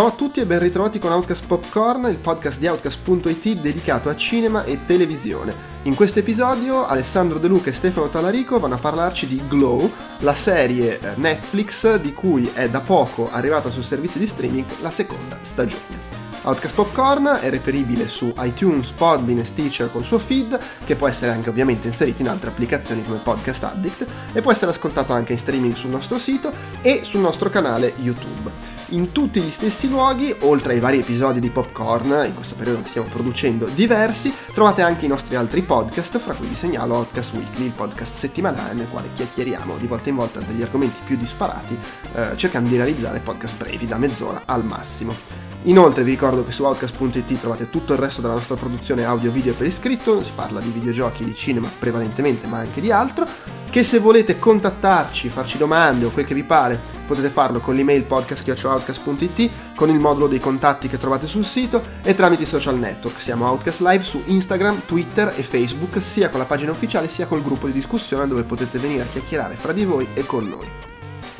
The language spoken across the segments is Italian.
Ciao a tutti e ben ritrovati con Outcast Popcorn, il podcast di Outcast.it dedicato a cinema e televisione. In questo episodio Alessandro De Luca e Stefano Talarico vanno a parlarci di Glow, la serie eh, Netflix di cui è da poco arrivata sul servizio di streaming la seconda stagione. Outcast Popcorn è reperibile su iTunes, Podbean e Stitcher col suo feed, che può essere anche ovviamente inserito in altre applicazioni come Podcast Addict, e può essere ascoltato anche in streaming sul nostro sito e sul nostro canale YouTube in tutti gli stessi luoghi, oltre ai vari episodi di Popcorn, in questo periodo ne stiamo producendo diversi, trovate anche i nostri altri podcast, fra cui vi segnalo Outcast Weekly, il podcast settimanale nel quale chiacchieriamo di volta in volta degli argomenti più disparati, eh, cercando di realizzare podcast brevi da mezz'ora al massimo. Inoltre vi ricordo che su Outcast.it trovate tutto il resto della nostra produzione audio-video per iscritto, si parla di videogiochi, di cinema prevalentemente, ma anche di altro, che se volete contattarci, farci domande o quel che vi pare, potete farlo con l'email podcast.outcast.it, con il modulo dei contatti che trovate sul sito e tramite i social network. Siamo Outcast Live su Instagram, Twitter e Facebook, sia con la pagina ufficiale sia col gruppo di discussione dove potete venire a chiacchierare fra di voi e con noi.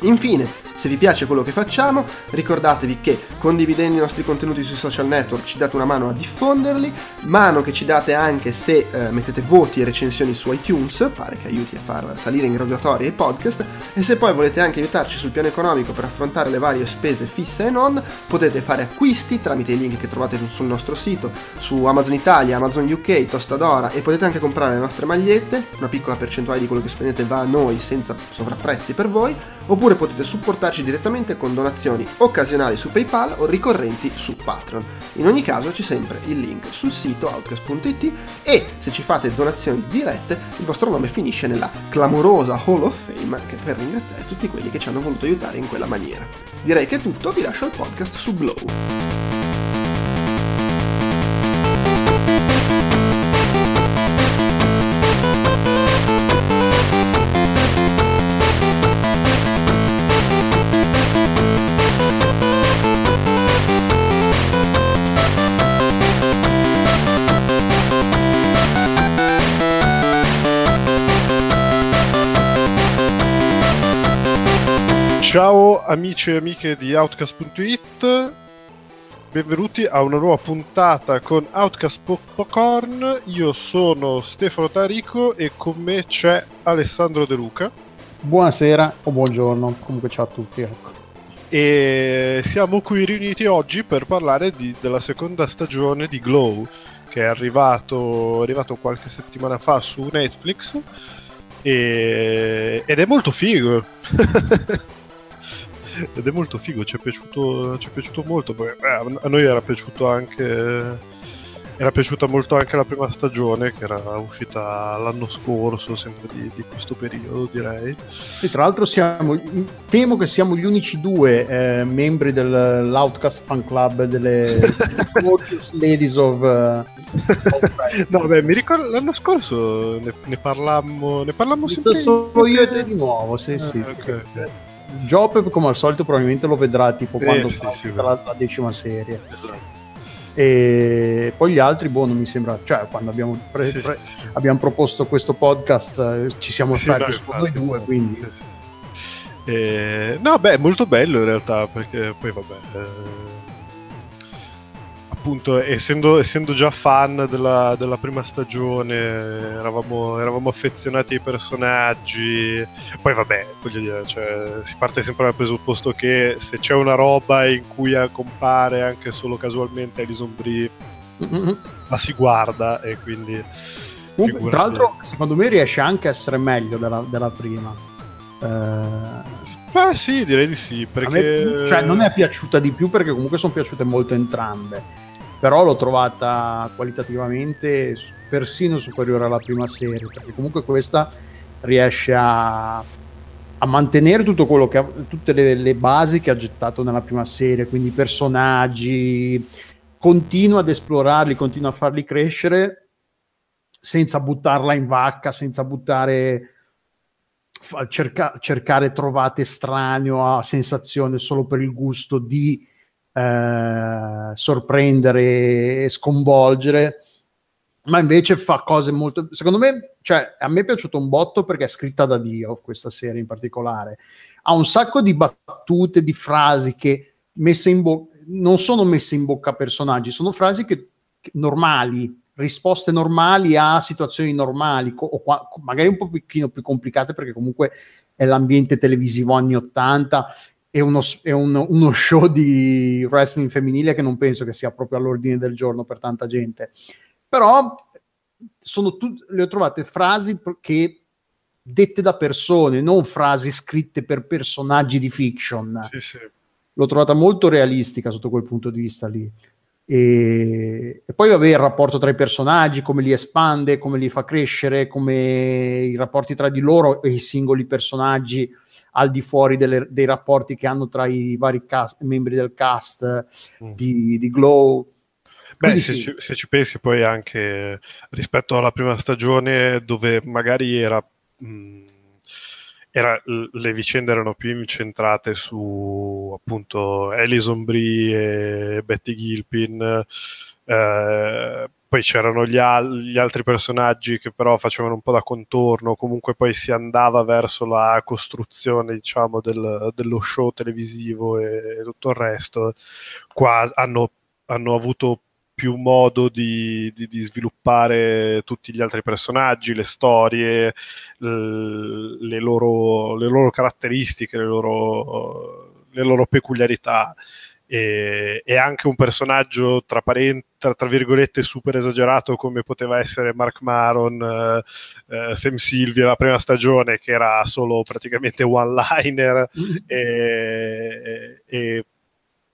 Infine, se vi piace quello che facciamo, ricordatevi che condividendo i nostri contenuti sui social network ci date una mano a diffonderli, mano che ci date anche se eh, mettete voti e recensioni su iTunes, pare che aiuti a far salire in graduatoria i podcast, e se poi volete anche aiutarci sul piano economico per affrontare le varie spese fisse e non, potete fare acquisti tramite i link che trovate sul nostro sito, su Amazon Italia, Amazon UK, Tostadora e potete anche comprare le nostre magliette, una piccola percentuale di quello che spendete va a noi senza sovrapprezzi per voi, oppure potete supportarci direttamente con donazioni occasionali su PayPal o ricorrenti su Patreon. In ogni caso c'è sempre il link sul sito outcast.it e se ci fate donazioni dirette il vostro nome finisce nella clamorosa Hall of Fame che per ringraziare tutti quelli che ci hanno voluto aiutare in quella maniera. Direi che è tutto, vi lascio il podcast su Glow. Ciao amici e amiche di Outcast.it, benvenuti a una nuova puntata con Outcast Popcorn. Io sono Stefano Tarico e con me c'è Alessandro De Luca. Buonasera o buongiorno, comunque ciao a tutti. Ecco. E siamo qui riuniti oggi per parlare di, della seconda stagione di Glow, che è arrivato, è arrivato qualche settimana fa su Netflix. E, ed è molto figo. ed è molto figo, ci è piaciuto, ci è piaciuto molto. Perché, beh, a noi era piaciuto anche. Era piaciuta molto anche la prima stagione che era uscita l'anno scorso, sempre di, di questo periodo direi. E tra l'altro siamo, temo che siamo gli unici due eh, membri dell'Outcast Fan Club delle Ladies of... Uh, no, beh, mi ricordo l'anno scorso ne, ne parlammo, ne parlammo sempre. Solo io e te di nuovo, sì, ah, sì. Okay. Job come al solito probabilmente lo vedrà tipo eh, quando sì, sì, la, la, decima serie. Esatto. e poi gli altri boh non mi sembra cioè quando abbiamo, pre- sì, pre- abbiamo proposto questo podcast eh, ci siamo stati no, noi due quindi. Eh, no beh molto bello in realtà perché poi vabbè eh appunto, essendo, essendo già fan della, della prima stagione, eravamo, eravamo, affezionati ai personaggi. Poi, vabbè, voglio dire, cioè, si parte sempre dal presupposto che se c'è una roba in cui compare anche solo casualmente Alison Brie, mm-hmm. la si guarda e quindi. Comunque, tra l'altro, secondo me riesce anche a essere meglio della, della prima. Eh... Beh, sì, direi di sì. Perché... Me, cioè, non è piaciuta di più perché comunque sono piaciute molto entrambe però l'ho trovata qualitativamente persino superiore alla prima serie, perché comunque questa riesce a, a mantenere tutto quello che ha, tutte le, le, basi che ha gettato nella prima serie, quindi personaggi, continua ad esplorarli, continua a farli crescere senza buttarla in vacca, senza buttare cerca, cercare trovate estraneo a sensazione solo per il gusto di eh, sorprendere e sconvolgere, ma invece fa cose molto... Secondo me, cioè, a me è piaciuto un botto perché è scritta da Dio questa serie in particolare. Ha un sacco di battute, di frasi che messe in bocca non sono messe in bocca a personaggi, sono frasi che, che normali, risposte normali a situazioni normali, co- o qua, magari un pochino più complicate perché comunque è l'ambiente televisivo anni 80 è, uno, è un, uno, show di wrestling femminile che non penso che sia proprio all'ordine del giorno per tanta gente. Però sono tut- le ho trovate frasi che dette da persone, non frasi scritte per personaggi di fiction. Sì, sì. L'ho trovata molto realistica sotto quel punto di vista lì. E, e, poi vabbè il rapporto tra i personaggi, come li espande, come li fa crescere, come i rapporti tra di loro e i singoli personaggi al di fuori delle, dei rapporti che hanno tra i vari cast, membri del cast mm. di, di, Glow. Beh, se, sì. ci, se, ci, pensi poi anche rispetto alla prima stagione dove magari era... Mh, mm, era, le vicende erano più incentrate su appunto Alison Brie e Betty Gilpin eh, poi c'erano gli, al- gli, altri personaggi che però facevano un po' da contorno, comunque poi si andava verso la costruzione, diciamo, del, dello show televisivo e, tutto il resto. Qua hanno, hanno avuto più modo di, di, di, sviluppare tutti gli altri personaggi, le storie, le loro, le loro caratteristiche, le loro, le loro peculiarità e, e anche un personaggio tra, parenti, tra, tra, virgolette super esagerato come poteva essere Mark Maron, eh, eh, Sam Silvia la prima stagione che era solo praticamente one liner e, e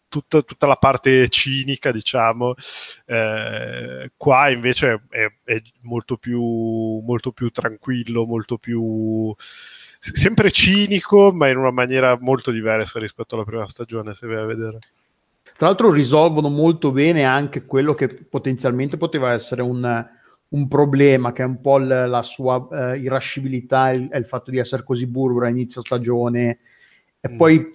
tutta, tutta, la parte cinica, diciamo, eh, qua invece è, è molto, più, molto più tranquillo, molto più sempre cinico, ma in una maniera molto diversa rispetto alla prima stagione, se vai a vedere. Tra l'altro risolvono molto bene anche quello che potenzialmente poteva essere un, un problema, che è un po' l- la sua eh, irascibilità, il, il, fatto di essere così burbero a inizio stagione. E mm. poi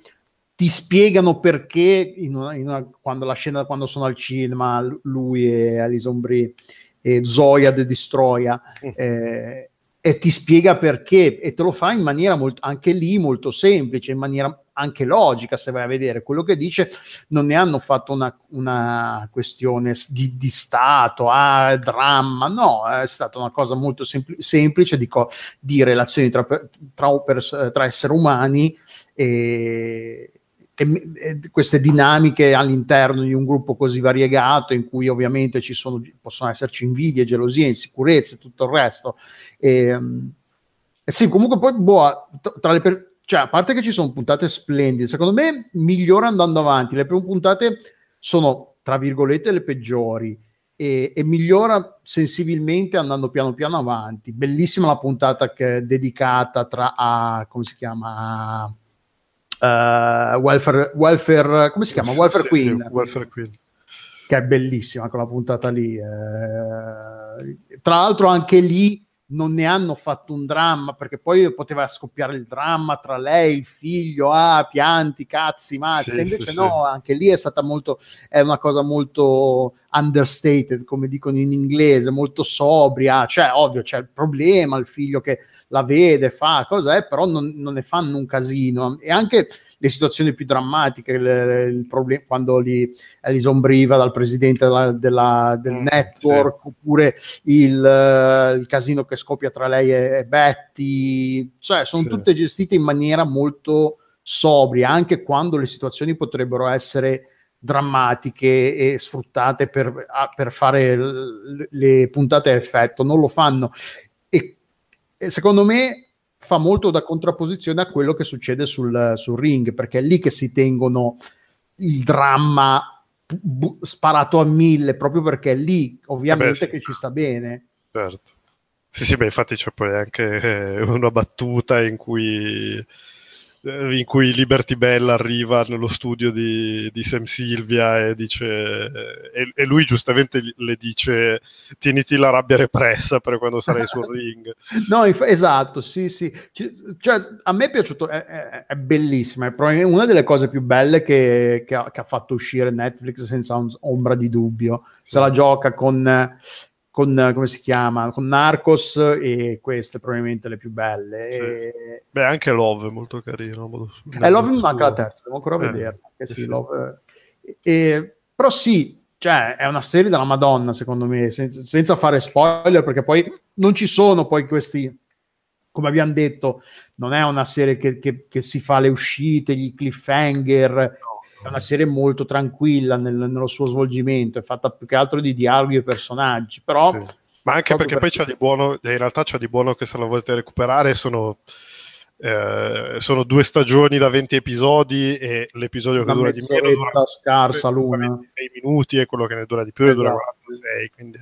ti spiegano perché in una, in una, quando la scena quando sono al cinema lui e Alison Brie e Zoya The Destroya mm. eh, e ti spiega perché e te lo fa in maniera molto, anche lì molto semplice in maniera anche logica se vai a vedere. Quello che dice non ne hanno fatto una, una questione di, di, stato ah, dramma no è stata una cosa molto sempl- semplice di, di relazioni tra, tra, tra, esseri umani e, e, e, queste dinamiche all'interno di un gruppo così variegato in cui ovviamente ci sono, possono esserci invidie, gelosie, insicurezze, tutto il resto e, e sì comunque poi boh, tra le persone cioè, a parte che ci sono puntate splendide, secondo me migliora andando avanti. Le prime puntate sono, tra virgolette, le peggiori e, e migliora sensibilmente andando piano piano avanti. Bellissima la puntata che è dedicata tra a, come si chiama? Uh, welfare, welfare, come si chiama? Welfare sì, Queen. Sì, welfare Queen. Che è bellissima quella puntata lì. Eh, tra l'altro anche lì non ne hanno fatto un dramma perché poi poteva scoppiare il dramma tra lei, il figlio, ah, pianti, cazzi, mazzi. Sì, invece no, anche lì è stata molto, è una cosa molto understated, come dicono in inglese, molto sobria. Cioè, ovvio, c'è il problema, il figlio che la vede, fa cos'è, però non, non ne fanno un casino. E anche le situazioni più drammatiche, il, il problem- quando li, li sombriva dal presidente della, della, del mm, network, sì. oppure il, il, casino che scoppia tra lei e, e Betty, cioè sono sì. tutte gestite in maniera molto sobria, anche quando le situazioni potrebbero essere drammatiche e sfruttate per, per fare le, puntate a effetto, non lo fanno. E, e secondo me fa molto da contrapposizione a quello che succede sul, sul ring, perché è lì che si tengono il dramma bu- sparato a mille, proprio perché è lì ovviamente eh beh, sì. che ci sta bene. Certo. Sì, sì, beh, infatti c'è poi anche una battuta in cui eh, in cui Liberty Bell arriva nello studio di, di Sam Silvia e dice e, e, lui giustamente le dice tieniti la rabbia repressa per quando sarai sul ring. No esatto sì sì. Cioè, a me è piaciuto è, è, è bellissima è una delle cose più belle che, che, ha, che ha fatto uscire Netflix senza ombra di dubbio. Se la gioca con con come si chiama con Narcos e queste probabilmente le più belle sì. e... beh anche Love è molto carino eh, Love mi manca la terza devo ancora eh. vedere sì, sì. Love... E, però sì, cioè, è una serie della Madonna, secondo me, senza, senza fare spoiler, perché poi non ci sono poi questi come abbiamo detto, non è una serie che, che, che, si fa le uscite, gli cliffhanger, è una serie molto tranquilla nel, nello suo svolgimento, è fatta più che altro di dialoghi e personaggi, però... Sì. Ma anche perché per... poi c'è di buono, in realtà c'è di buono che se la volete recuperare sono... Eh, sono due stagioni da 20 episodi e l'episodio che dura di meno dura scarsa l'una 6 minuti e quello che ne dura di più esatto. dura 46 quindi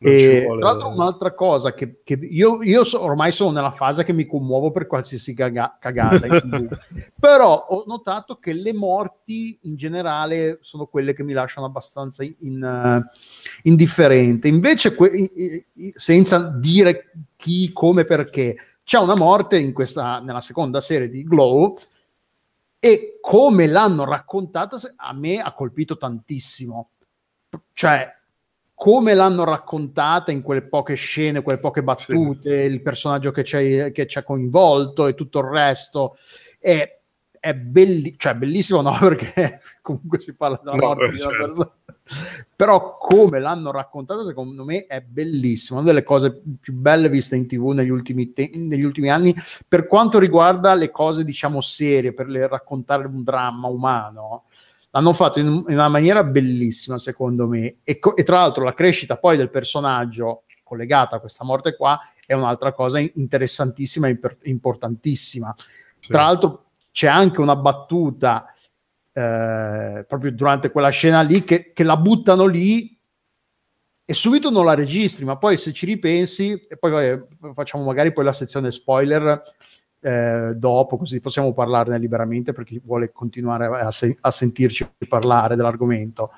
e, vuole... Tra l'altro, un'altra cosa che, che io, io so, ormai sono nella fase che mi commuovo per qualsiasi caga- cagata, però ho notato che le morti in generale sono quelle che mi lasciano abbastanza in, uh, indifferente. Invece, que- senza dire chi, come, perché, c'è una morte in questa, nella seconda serie di Glow e come l'hanno raccontata a me ha colpito tantissimo. Cioè, come l'hanno raccontata in quelle poche scene, quelle poche battute, sì. il personaggio che ci ha coinvolto e tutto il resto. È, è belli- cioè, bellissimo, no? Perché comunque si parla della no, morte di una certo. persona. Però come l'hanno raccontata, secondo me, è bellissimo. Una delle cose più belle viste in tv negli ultimi, te- negli ultimi anni, per quanto riguarda le cose, diciamo, serie, per le- raccontare un dramma umano l'hanno fatto in, in, una maniera bellissima secondo me e, co- e, tra l'altro la crescita poi del personaggio collegata a questa morte qua è un'altra cosa interessantissima e imper- importantissima sì. tra l'altro c'è anche una battuta eh, proprio durante quella scena lì che, che la buttano lì e subito non la registri, ma poi se ci ripensi, e poi vabbè, facciamo magari poi la sezione spoiler, eh, dopo, così possiamo parlarne liberamente per chi vuole continuare a, se- a sentirci parlare dell'argomento.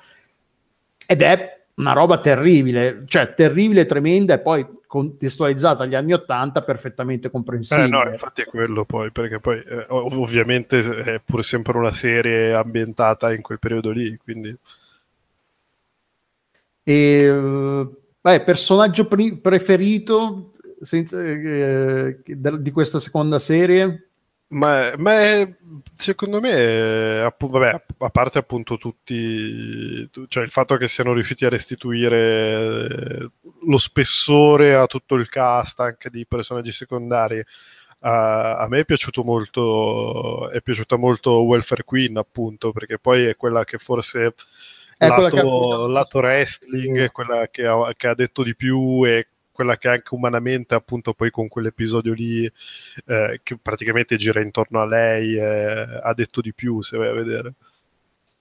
Ed è una roba terribile, cioè terribile, tremenda e poi contestualizzata agli anni Ottanta perfettamente comprensibile. Eh no, infatti è quello poi, perché poi eh, ovviamente è pur sempre una serie ambientata in quel periodo lì, quindi... E, beh, personaggio pri- preferito senza, eh, di questa seconda serie? Ma, ma secondo me, appunto, vabbè, a parte appunto tutti, cioè il fatto che siano riusciti a restituire lo spessore a tutto il cast anche di personaggi secondari, uh, a me è piaciuto molto, è piaciuta molto Welfare Queen, appunto, perché poi è quella che forse è lato, lato wrestling è quella che ha, che ha detto di più e quella che anche umanamente appunto poi con quell'episodio lì eh, che praticamente gira intorno a lei eh, ha detto di più se vai a vedere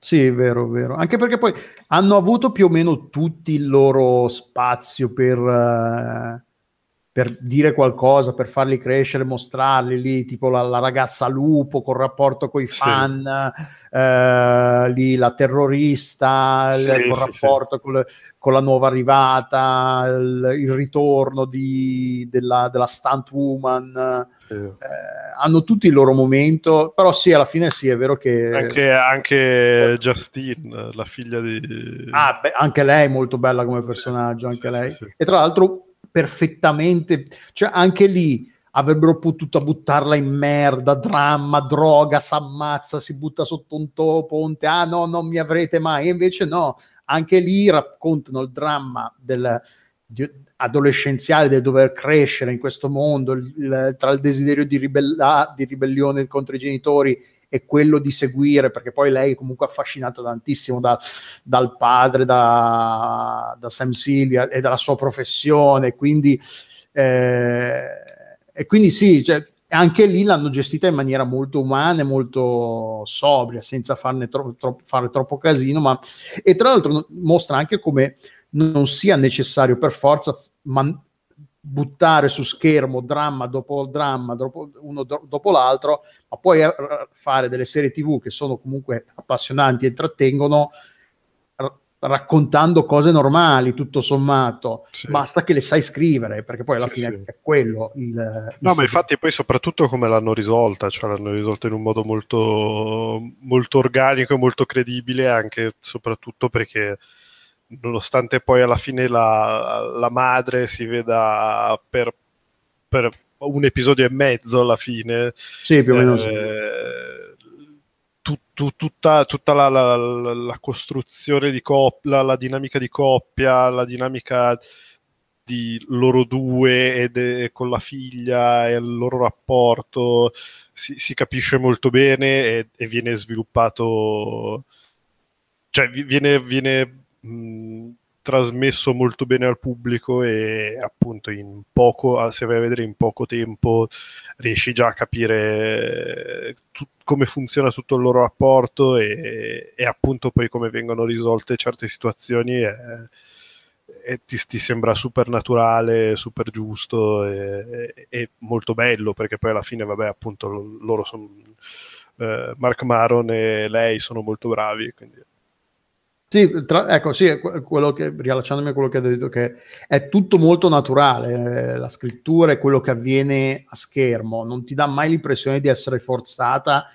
sì, è vero, vero. Anche perché poi hanno avuto più o meno tutti il loro spazio per, uh, per dire qualcosa, per farli crescere, mostrarli lì, tipo la, la ragazza lupo col rapporto con i fan, sì. uh, lì la terrorista, sì, il, sì, rapporto con le, con la nuova arrivata, il, il ritorno di, della, della stunt woman. Eh, hanno tutti il loro momento, però sì, alla fine sì, è vero che... Anche, anche Justine, la figlia di... Ah, beh, anche lei è molto bella come personaggio, anche lei. E tra l'altro perfettamente... Cioè, anche lì avrebbero potuto buttarla in merda, dramma, droga, s'ammazza, si butta sotto un ponte, ah no, non mi avrete mai, e invece no, anche lì raccontano il dramma del, di, adolescenziale del dover crescere in questo mondo, il, il, tra il desiderio di, ribella, di ribellione contro i genitori e quello di seguire, perché poi lei è comunque affascinata tantissimo da, dal padre, da, da, Sam Silvia e dalla sua professione, quindi, eh, e quindi sì, cioè, anche lì l'hanno gestita in maniera molto umana e molto sobria, senza farne tro- tro- fare troppo casino, ma e tra l'altro mostra anche come non sia necessario per forza man- buttare su schermo dramma dopo dramma, dopo, uno do- dopo l'altro, ma poi eh, fare delle serie tv che sono comunque appassionanti e intrattengono raccontando cose normali, tutto sommato, sì. basta che le sai scrivere, perché poi alla sì, fine sì. è quello il, il No, ma infatti poi soprattutto come l'hanno risolta, cioè l'hanno risolta in un modo molto, molto organico e molto credibile, anche soprattutto perché nonostante poi alla fine la, la madre si veda per, per, un episodio e mezzo alla fine, sì, più o meno eh, tu, tutta, tutta la, la, la, costruzione di coppia, la dinamica di coppia, la dinamica di loro due e de, con la figlia e il loro rapporto si, si capisce molto bene e, e, viene sviluppato, cioè viene, viene trasmesso molto bene al pubblico e appunto in poco, se vai a vedere in poco tempo riesci già a capire tu, come funziona tutto il loro rapporto e, e, appunto poi come vengono risolte certe situazioni e, e ti, ti, sembra super naturale, super giusto e, e, molto bello perché poi alla fine vabbè appunto loro sono eh, Mark Maron e lei sono molto bravi quindi sì, tra, ecco, sì, quello che, riallacciandomi a quello che ha detto, che è tutto molto naturale, eh, la scrittura è quello che avviene a schermo, non ti dà mai l'impressione di essere forzata,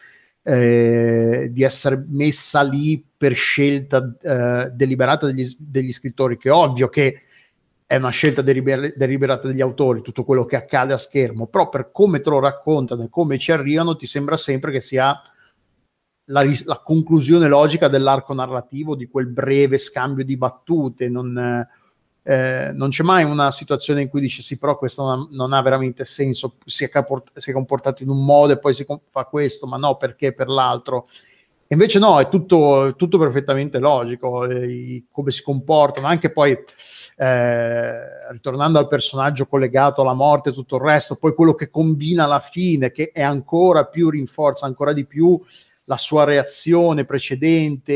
eh, di essere messa lì per scelta eh, deliberata degli, degli, scrittori, che è ovvio che è una scelta deliber- deliberata degli autori, tutto quello che accade a schermo, però per come te lo raccontano e come ci arrivano, ti sembra sempre che sia la, la, conclusione logica dell'arco narrativo, di quel breve scambio di battute. Non, eh, non c'è mai una situazione in cui dici sì, però questo non ha, non ha veramente senso, si è, caport- si è, comportato in un modo e poi si com- fa questo, ma no, perché per l'altro. E invece no, è tutto, tutto perfettamente logico, eh, come si comportano, anche poi eh, ritornando al personaggio collegato alla morte e tutto il resto, poi quello che combina alla fine, che è ancora più, rinforza ancora di più la sua reazione precedente.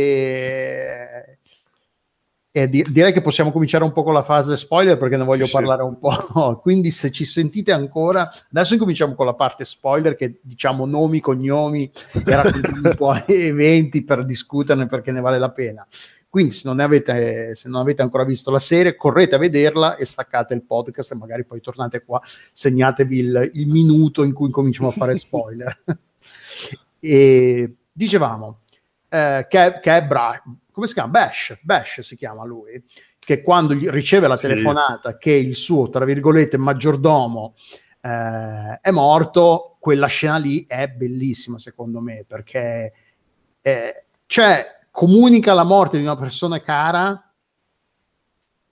E di- direi che possiamo cominciare un po' con la fase spoiler perché ne voglio sì. parlare un po'. Quindi, se ci sentite ancora, adesso incominciamo con la parte spoiler, che diciamo nomi, cognomi e raccontiamo un po' eventi per discuterne perché ne vale la pena. Quindi, se non, avete, se non avete ancora visto la serie, correte a vederla e staccate il podcast e magari poi tornate qua, segnatevi il, il minuto in cui cominciamo a fare spoiler. e dicevamo eh, che, che, è Bra- come si chiama? Bash, Bash si chiama lui, che quando riceve la telefonata sì. che il suo, tra virgolette, maggiordomo eh, è morto, quella scena lì è bellissima secondo me, perché eh, cioè, comunica la morte di una persona cara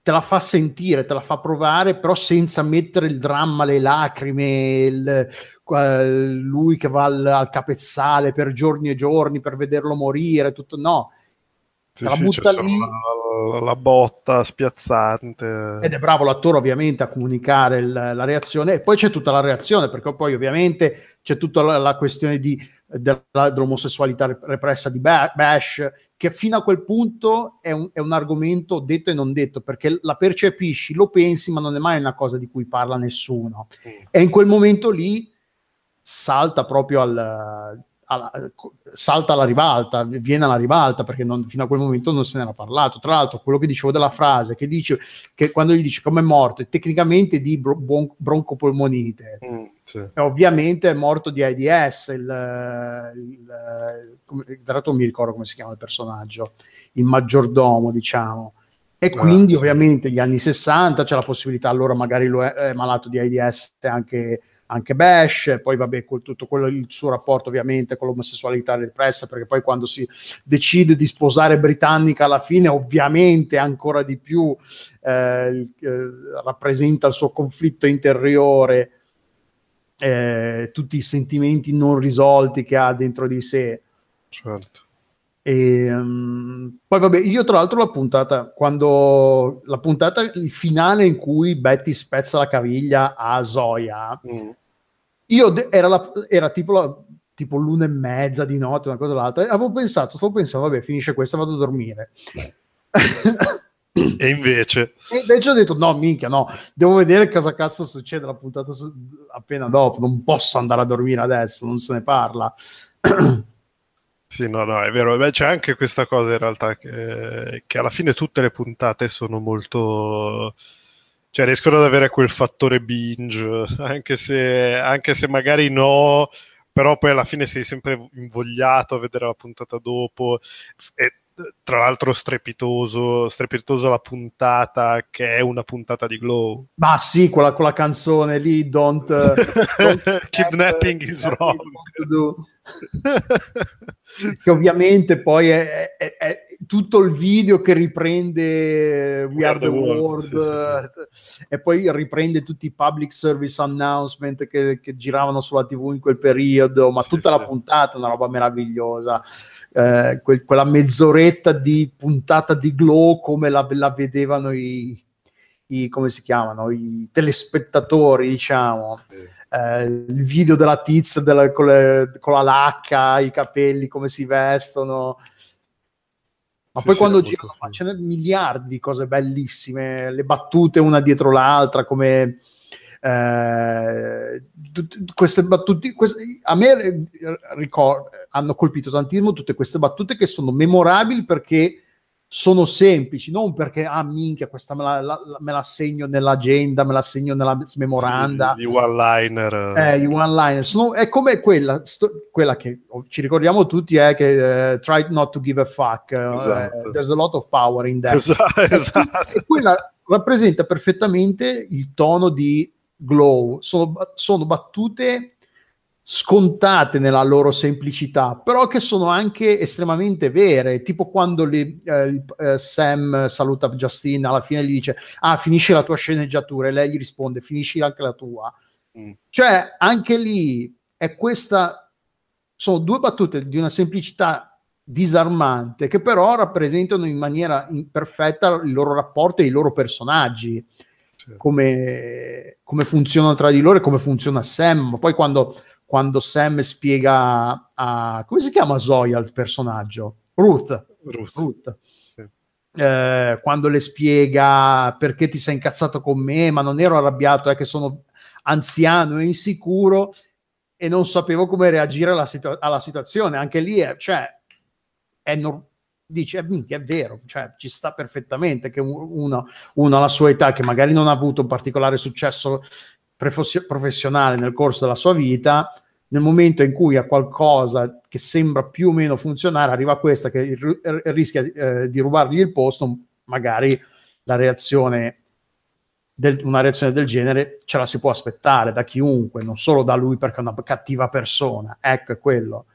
te la fa sentire, te la fa provare, però senza mettere il dramma, le lacrime, il, lui che va al, al, capezzale per giorni e giorni per vederlo morire, tutto no. Sì, la sì, butta lì. La, la, botta spiazzante. Ed è bravo l'attore ovviamente a comunicare il, la reazione e poi c'è tutta la reazione perché poi ovviamente c'è tutta la, la questione di, della, dell'omosessualità repressa di Bash che fino a quel punto è un, è un, argomento detto e non detto, perché la percepisci, lo pensi, ma non è mai una cosa di cui parla nessuno. Mm. E in quel momento lì salta proprio al, alla, salta alla ribalta, viene alla ribalta perché non, fino a quel momento non se n'era parlato. Tra l'altro, quello che dicevo della frase che dice che quando gli dice come è morto, è tecnicamente di bron- broncopolmonite. Mm, sì. ovviamente è morto di AIDS. Il, il, come, tra l'altro, non mi ricordo come si chiama il personaggio, il maggiordomo, diciamo. E ah, quindi, sì. ovviamente, gli anni 60 c'è la possibilità, allora magari lo è, è malato di AIDS anche anche Bash, poi vabbè, con tutto quello, il suo rapporto ovviamente con l'omosessualità repressa, perché poi quando si decide di sposare britannica alla fine, ovviamente ancora di più eh, eh, rappresenta il suo conflitto interiore, eh, tutti i sentimenti non risolti che ha dentro di sé. Certo. E, um, poi vabbè, io tra l'altro la puntata, quando la puntata, il finale in cui Betty spezza la caviglia a Zoya, mm. io de- era, la, era tipo, la, tipo l'una e mezza di notte, una cosa o l'altra, e avevo pensato, stavo pensando, vabbè, finisce questa, vado a dormire. e invece? E invece ho detto, no, minchia, no, devo vedere cosa cazzo succede la puntata su- appena dopo, non posso andare a dormire adesso, non se ne parla. Sì, no, no, è vero. Beh, c'è anche questa cosa in realtà che, che, alla fine tutte le puntate sono molto... cioè riescono ad avere quel fattore binge, anche se, anche se magari no, però poi alla fine sei sempre invogliato a vedere la puntata dopo. E tra l'altro strepitoso, strepitosa la puntata che è una puntata di Glow. Ma sì, quella, quella canzone lì, Don't... Uh, don't Kidnapping is wrong. che ovviamente poi è, è, è, tutto il video che riprende We, We Are the, World, world sì, sì, sì. e poi riprende tutti i public service announcement che, che giravano sulla tv in quel periodo, ma tutta la puntata è una roba meravigliosa eh, que- quella mezz'oretta di puntata di glow come la, la vedevano i, i, come si chiamano, i telespettatori, diciamo. Eh, il video della tizia della, con, le, con, la lacca, i capelli, come si vestono. Ma sì, poi sì, quando girano, ma ce n'è miliardi di cose bellissime, le battute una dietro l'altra, come eh, queste battute, queste, a me eh, ricordo, hanno colpito tantissimo tutte queste battute che sono memorabili perché sono semplici, non perché, ah minchia, questa me la, la, me la segno nell'agenda, me la segno nella memoranda. Gli one-liner. Eh, gli one-liner. Sono, è come quella, sto, quella che ci ricordiamo tutti, è che uh, try not to give a fuck. Esatto. Uh, there's a lot of power in that. Esatto. esatto. E quella rappresenta perfettamente il tono di Glow. Sono, sono battute scontate nella loro semplicità, però che sono anche estremamente vere, tipo quando li, eh, eh, Sam saluta Justin alla fine gli dice ah finisci la tua sceneggiatura e lei gli risponde finisci anche la tua. Mm. Cioè anche lì è questa, sono due battute di una semplicità disarmante che però rappresentano in maniera perfetta il loro rapporto e i loro personaggi. Come, come funzionano tra di loro e come funziona Sam. Ma poi quando quando Sam spiega a... come si chiama Zoya il personaggio? Ruth. Ruth. Ruth. Sì. Eh, quando le spiega perché ti sei incazzato con me, ma non ero arrabbiato, è che sono anziano e insicuro e non sapevo come reagire alla, situ- alla situazione. Anche lì è, cioè, è no- dice, eh, è vero, cioè, ci sta perfettamente che uno, uno alla sua età, che magari non ha avuto un particolare successo professionale nel corso della sua vita, nel momento in cui ha qualcosa che sembra più o meno funzionare, arriva questa che r- rischia eh, di rubargli il posto, magari la reazione del, una reazione del genere ce la si può aspettare da chiunque, non solo da lui perché è una cattiva persona. Ecco, è quello.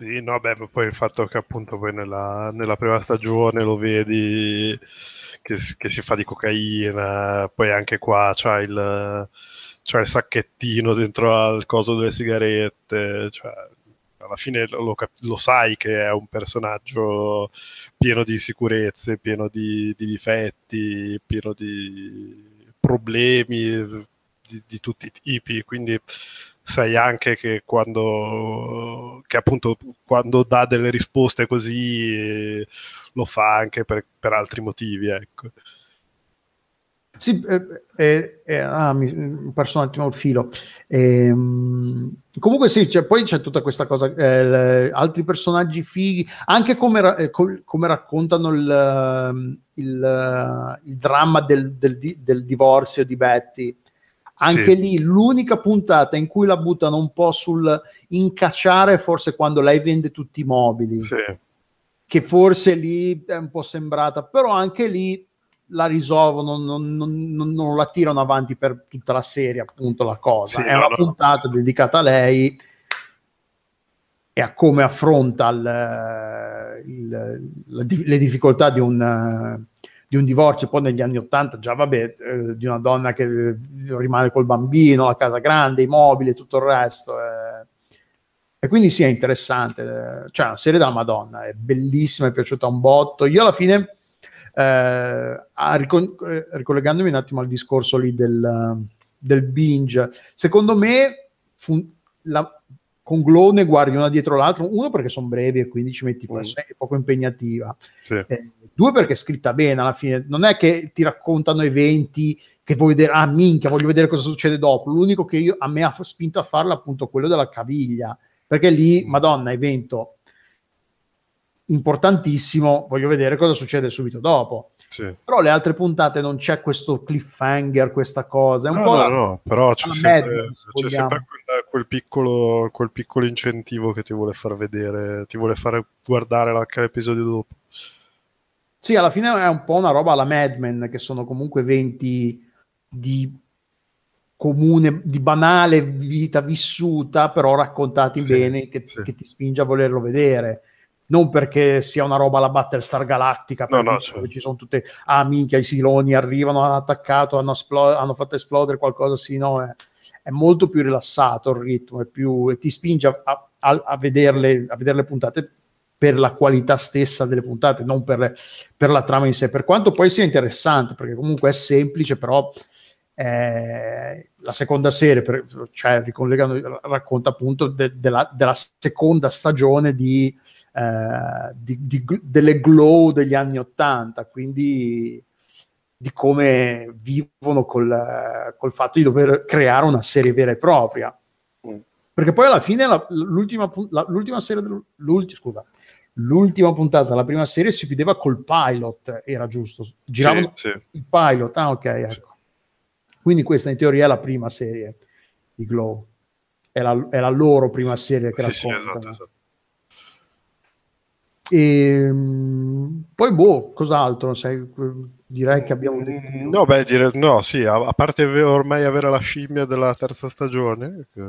Sì, no, beh, poi il fatto che appunto poi nella, nella prima stagione lo vedi che, che, si fa di cocaina, poi anche qua c'ha il cioè il sacchettino dentro al coso delle sigarette, cioè, alla fine lo, lo, sai che è un personaggio pieno di sicurezze, pieno di, di difetti, pieno di problemi di, di, tutti i tipi, quindi sai anche che quando, che appunto, quando dà delle risposte così lo fa anche per, per altri motivi, ecco. Sì, eh, eh, eh, ah, mi ho perso un attimo il filo. Eh, comunque sì, cioè, poi c'è tutta questa cosa, eh, le, altri personaggi fighi, anche come, ra- eh, co- come raccontano il, il, il dramma del, del, del, divorzio di Betty. Anche sì. lì l'unica puntata in cui la buttano un po' sul incacciare, forse quando lei vende tutti i mobili. Sì. Che forse lì è un po' sembrata, però anche lì la risolvono, non, non, non, non, la tirano avanti per tutta la serie, appunto la cosa. Sì, è una no. puntata dedicata a lei e a come affronta il, il, le, le difficoltà di un, di un divorzio. Poi negli anni Ottanta già, vabbè, eh, di una donna che rimane col bambino, la casa grande, i mobili e tutto il resto. Eh. E quindi sì, è interessante. Cioè, una serie della Madonna, è bellissima, è piaciuta un botto. Io alla fine eh, ricon- ricollegandomi un attimo al discorso lì del, del binge, secondo me fun- la, con Glow ne guardi una dietro l'altra, uno perché sono brevi e quindi ci metti mm. è poco impegnativa, sì. eh, due perché è scritta bene alla fine, non è che ti raccontano eventi che vuoi vedere, ah minchia, voglio vedere cosa succede dopo, l'unico che io, a me ha spinto a farlo è appunto quello della caviglia, perché lì, mm. madonna, evento importantissimo, voglio vedere cosa succede subito dopo. Sì. Però le altre puntate non c'è questo cliffhanger, questa cosa. È un no, po' no, la, no, però c'è sempre, Mad, c'è sempre quel, quel, piccolo, quel, piccolo, incentivo che ti vuole far vedere, ti vuole fare guardare l'episodio dopo. Sì, alla fine è un po' una roba alla Mad Men, che sono comunque eventi di comune, di banale vita vissuta, però raccontati sì, bene, che, sì. che, ti spinge a volerlo vedere. Non perché sia una roba alla Battlestar Galactica, no, no, certo. ci sono tutte, ah minchia, i siloni arrivano, hanno attaccato, hanno, esplo- hanno fatto esplodere qualcosa, sì, no, è, è, molto più rilassato il ritmo, è più, e ti spinge a, a, a, vederle, a vedere le puntate per la qualità stessa delle puntate, non per, per, la trama in sé, per quanto poi sia interessante, perché comunque è semplice, però eh, la seconda serie, per, cioè racconta appunto de, de la, della seconda stagione di, eh, di, di, delle glow degli anni Ottanta, quindi di come vivono col, col, fatto di dover creare una serie vera e propria. Mm. Perché poi alla fine la, l'ultima, la, l'ultima serie, l'ultima, scusa, l'ultima puntata, la prima serie si chiudeva col pilot, era giusto? Giravano sì, sì. il pilot, ah ok, ecco. Quindi questa in teoria è la prima serie di Glow. È la, è la loro prima serie che sì, racconta. Sì, esatto, esatto. E, ehm, poi, boh, cos'altro? Sai, direi che abbiamo detto. Mm, no, beh, dire, no, sì, a, a, parte ormai avere la scimmia della terza stagione. Che...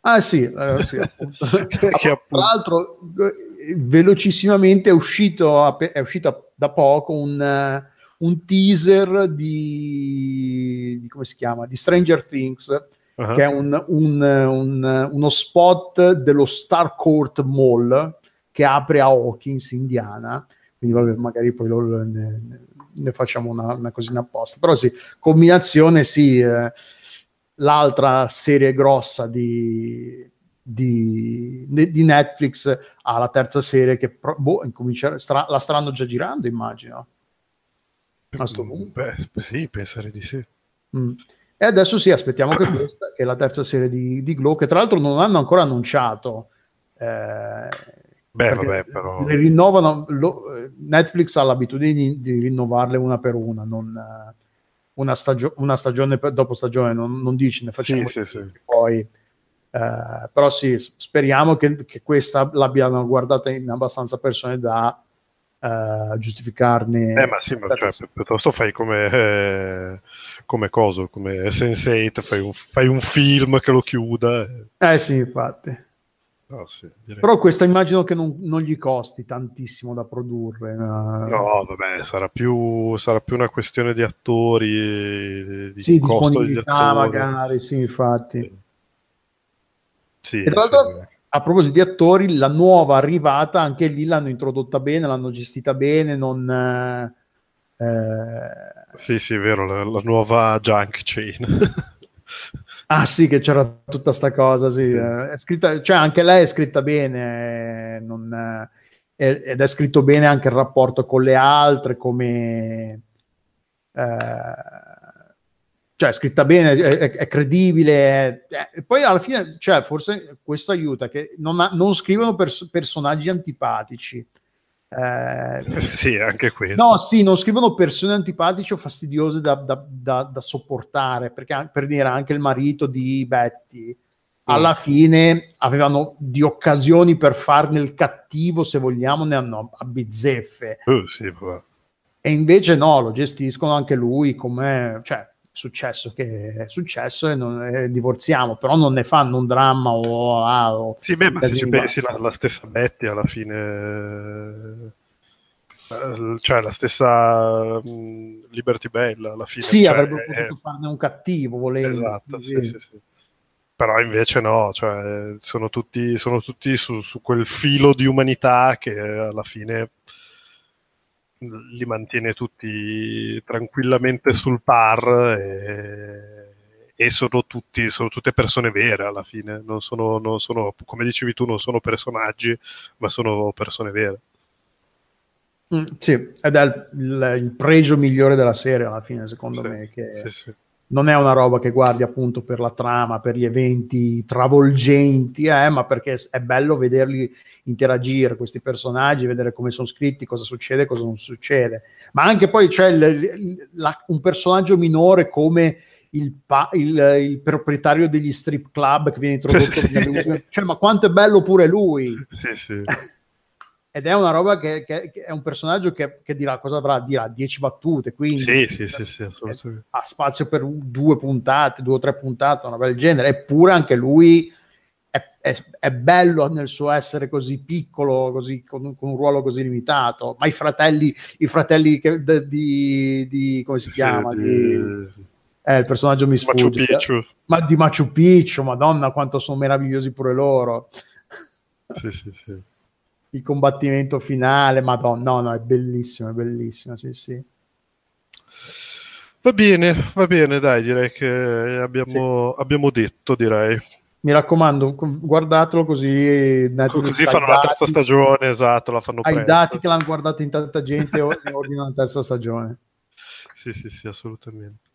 Ah, sì, eh, sì che, Tra l'altro, velocissimamente è uscito, è uscito da poco un un teaser di, di, come si chiama? Di Stranger Things, uh-huh. che è un, un, un, uno spot dello Starcourt Mall che apre a Hawkins, Indiana. Quindi vabbè, magari poi lo, ne, ne, facciamo una, una, cosina apposta. Però sì, combinazione sì, eh, l'altra serie grossa di, di, di, Netflix ha la terza serie che boh, stra, la staranno già girando, immagino a sto punto. Beh, sì, pensare di sì. Mm. E adesso sì, aspettiamo che questa, che è la terza serie di, di Glow, che tra l'altro non hanno ancora annunciato. Eh, Beh, vabbè, però... Le rinnovano, lo, Netflix ha l'abitudine di, rinnovarle una per una, non una, stagio- una stagione per, dopo stagione, non, non dici ne facciamo sì, sì, sì. poi. Eh, però sì, speriamo che, che, questa l'abbiano guardata in abbastanza persone da uh, giustificarne. Eh, ma sì, ma cioè, piuttosto fai come, eh, come coso, come Sense8, fai un, fai un film che lo chiuda. Eh sì, infatti. Oh, sì, Però questa immagino che non, non, gli costi tantissimo da produrre. No, no vabbè, sarà più, sarà più, una questione di attori, di sì, costo degli attori. magari, sì, infatti. Sì, l'altro, a proposito di attori, la nuova arrivata, anche lì l'hanno introdotta bene, l'hanno gestita bene, non... Eh, eh... Sì, sì, è vero, la, la nuova Junk Chain. ah sì, che c'era tutta sta cosa, sì. È scritta, cioè anche lei è scritta bene, non, ed è scritto bene anche il rapporto con le altre, come... Eh, cioè è scritta bene, è, è credibile. e poi alla fine, cioè, forse questo aiuta, che non, ha, non scrivono pers- personaggi antipatici. Eh, sì, anche questo. No, sì, non scrivono persone antipatiche o fastidiose da, da, da, da sopportare, perché per dire anche il marito di Betty, alla fine avevano di occasioni per farne il cattivo, se vogliamo, ne hanno a bizzeffe. Uh, sì, e invece no, lo gestiscono anche lui come... Cioè, successo che è successo e, non, e divorziamo, però non ne fanno un dramma o... Ah, o sì, beh, ma se ci pensi la, la, stessa Betty alla fine... Eh, cioè la stessa um, Liberty Bell alla fine sì cioè, avrebbe potuto è... farne un cattivo volendo esatto sì, sì, sì. però invece no cioè, sono tutti, sono tutti su, su quel filo di umanità che alla fine li mantiene tutti tranquillamente sul par e, e sono, tutti, sono tutte persone vere alla fine, non sono, non sono, come dicevi tu, non sono personaggi, ma sono persone vere. Mm, sì, ed è il, il, il, pregio migliore della serie alla fine, secondo sì, me, che sì, sì non è una roba che guardi appunto per la trama, per gli eventi travolgenti, eh, ma perché è bello vederli interagire, questi personaggi, vedere come sono scritti, cosa succede, cosa non succede. Ma anche poi c'è l- la, un personaggio minore come il, pa- il, il, proprietario degli strip club che viene introdotto. cioè, ma quanto è bello pure lui! Sì, sì. ed è una roba che, che, che è un personaggio che, che, dirà cosa avrà? Dirà 10 battute, quindi sì, sì, sì, sì, assolutamente. ha spazio per due puntate, due o tre puntate, una bel genere, eppure anche lui è, è, è, bello nel suo essere così piccolo, così, con, con, un ruolo così limitato, ma i fratelli, i fratelli che, de, di, di, come si sì, chiama? Di, di, eh, il personaggio mi sfugge. Machu Picchu. Ma di Machu Picchu, madonna quanto sono meravigliosi pure loro. Sì, sì, sì il combattimento finale, madonna, no, no, è bellissimo, è bellissimo, sì, sì. Va bene, va bene, dai, direi che abbiamo, sì. abbiamo detto, direi. Mi raccomando, guardatelo così. Così fanno la terza stagione, esatto, la fanno Ai dati che l'hanno guardato in tanta gente ordinano la terza stagione. Sì, sì, sì, assolutamente.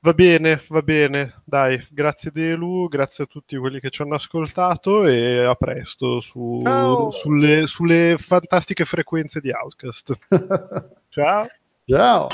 Va bene, va bene. Dai, grazie Delu, grazie a tutti quelli che ci hanno ascoltato e a presto su, sulle, sulle fantastiche frequenze di Outcast. Ciao. Ciao.